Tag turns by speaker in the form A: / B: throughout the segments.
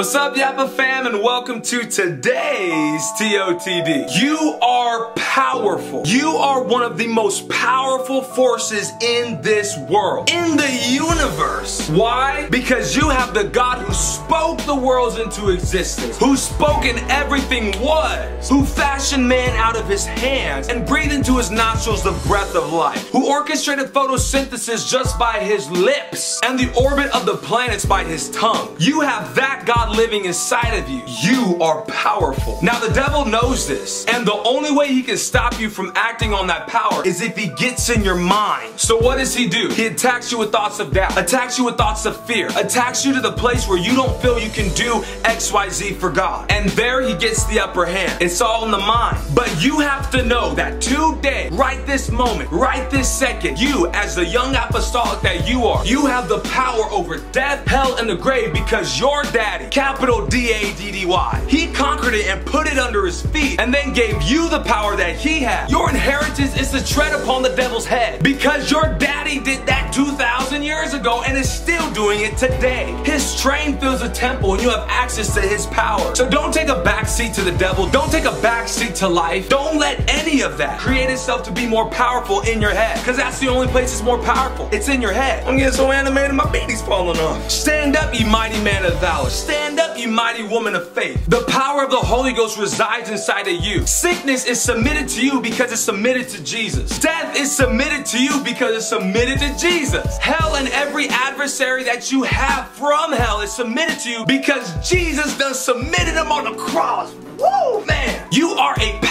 A: What's up, Yapa fam, and welcome to today's TOTD. You are powerful. You are one of the most powerful forces in this world, in the universe. Why? Because you have the God who spoke the worlds into existence, who spoke and everything was, who fashioned man out of his hands and breathed into his nostrils the breath of life, who orchestrated photosynthesis just by his lips and the orbit of the planets by his tongue. You have that God Living inside of you. You are powerful. Now, the devil knows this, and the only way he can stop you from acting on that power is if he gets in your mind. So, what does he do? He attacks you with thoughts of doubt, attacks you with thoughts of fear, attacks you to the place where you don't feel you can do XYZ for God. And there he gets the upper hand. It's all in the mind. But you have to know that today, right this moment, right this second, you, as the young apostolic that you are, you have the power over death, hell, and the grave because your daddy capital D-A-D-D-Y. He conquered it and put it under his feet and then gave you the power that he had. Your inheritance is to tread upon the devil's head because your daddy did that 2,000 years ago and is still doing it today. His train fills the temple and you have access to his power. So don't take a backseat to the devil. Don't take a backseat to life. Don't let any of that create itself to be more powerful in your head because that's the only place it's more powerful. It's in your head. I'm getting so animated, my beanie's falling off. Stand up, you mighty man of valor. Stand Stand up, you mighty woman of faith. The power of the Holy Ghost resides inside of you. Sickness is submitted to you because it's submitted to Jesus. Death is submitted to you because it's submitted to Jesus. Hell and every adversary that you have from hell is submitted to you because Jesus done submitted them on the cross. Woo, man. You are a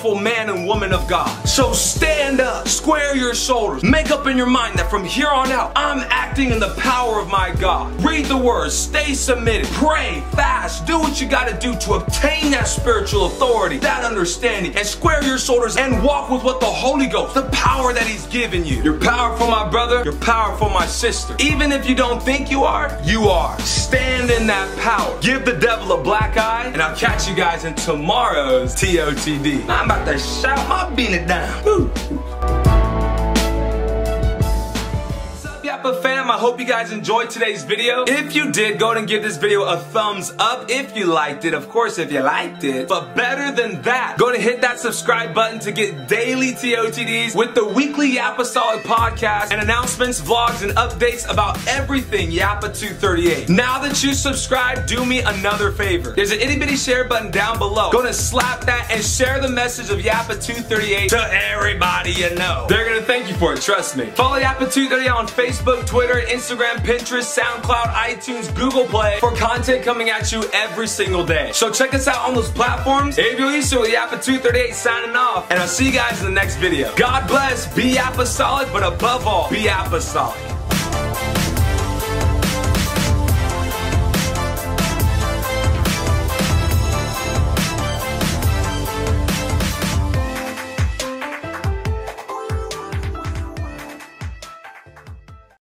A: powerful man and woman of God. So stand up, square your shoulders, make up in your mind that from here on out, I'm acting in the power of my God. Read the words, stay submitted, pray, fast, do what you gotta do to obtain that spiritual authority, that understanding, and square your shoulders and walk with what the Holy Ghost, the power that He's given you. You're powerful, my brother. You're powerful, my sister. Even if you don't think you are, you are. Stand in that power. Give the devil a black eye, and I'll catch you guys in in tomorrow's TOTD. I'm about to shout my beanie down. Woo. I hope you guys enjoyed today's video. If you did, go and give this video a thumbs up if you liked it. Of course, if you liked it. But better than that, go and hit that subscribe button to get daily TOTDs with the weekly Yapastolic podcast and announcements, vlogs, and updates about everything Yapa 238. Now that you subscribe, do me another favor. There's an itty bitty share button down below. Go and slap that and share the message of Yapa 238 to everybody you know. They're gonna thank you for it, trust me. Follow Yapa 238 on Facebook Facebook, Instagram, Pinterest, SoundCloud, iTunes, Google Play for content coming at you every single day. So check us out on those platforms. Avery Easter with Yapa238 signing off, and I'll see you guys in the next video. God bless, be apostolic, but above all, be apostolic.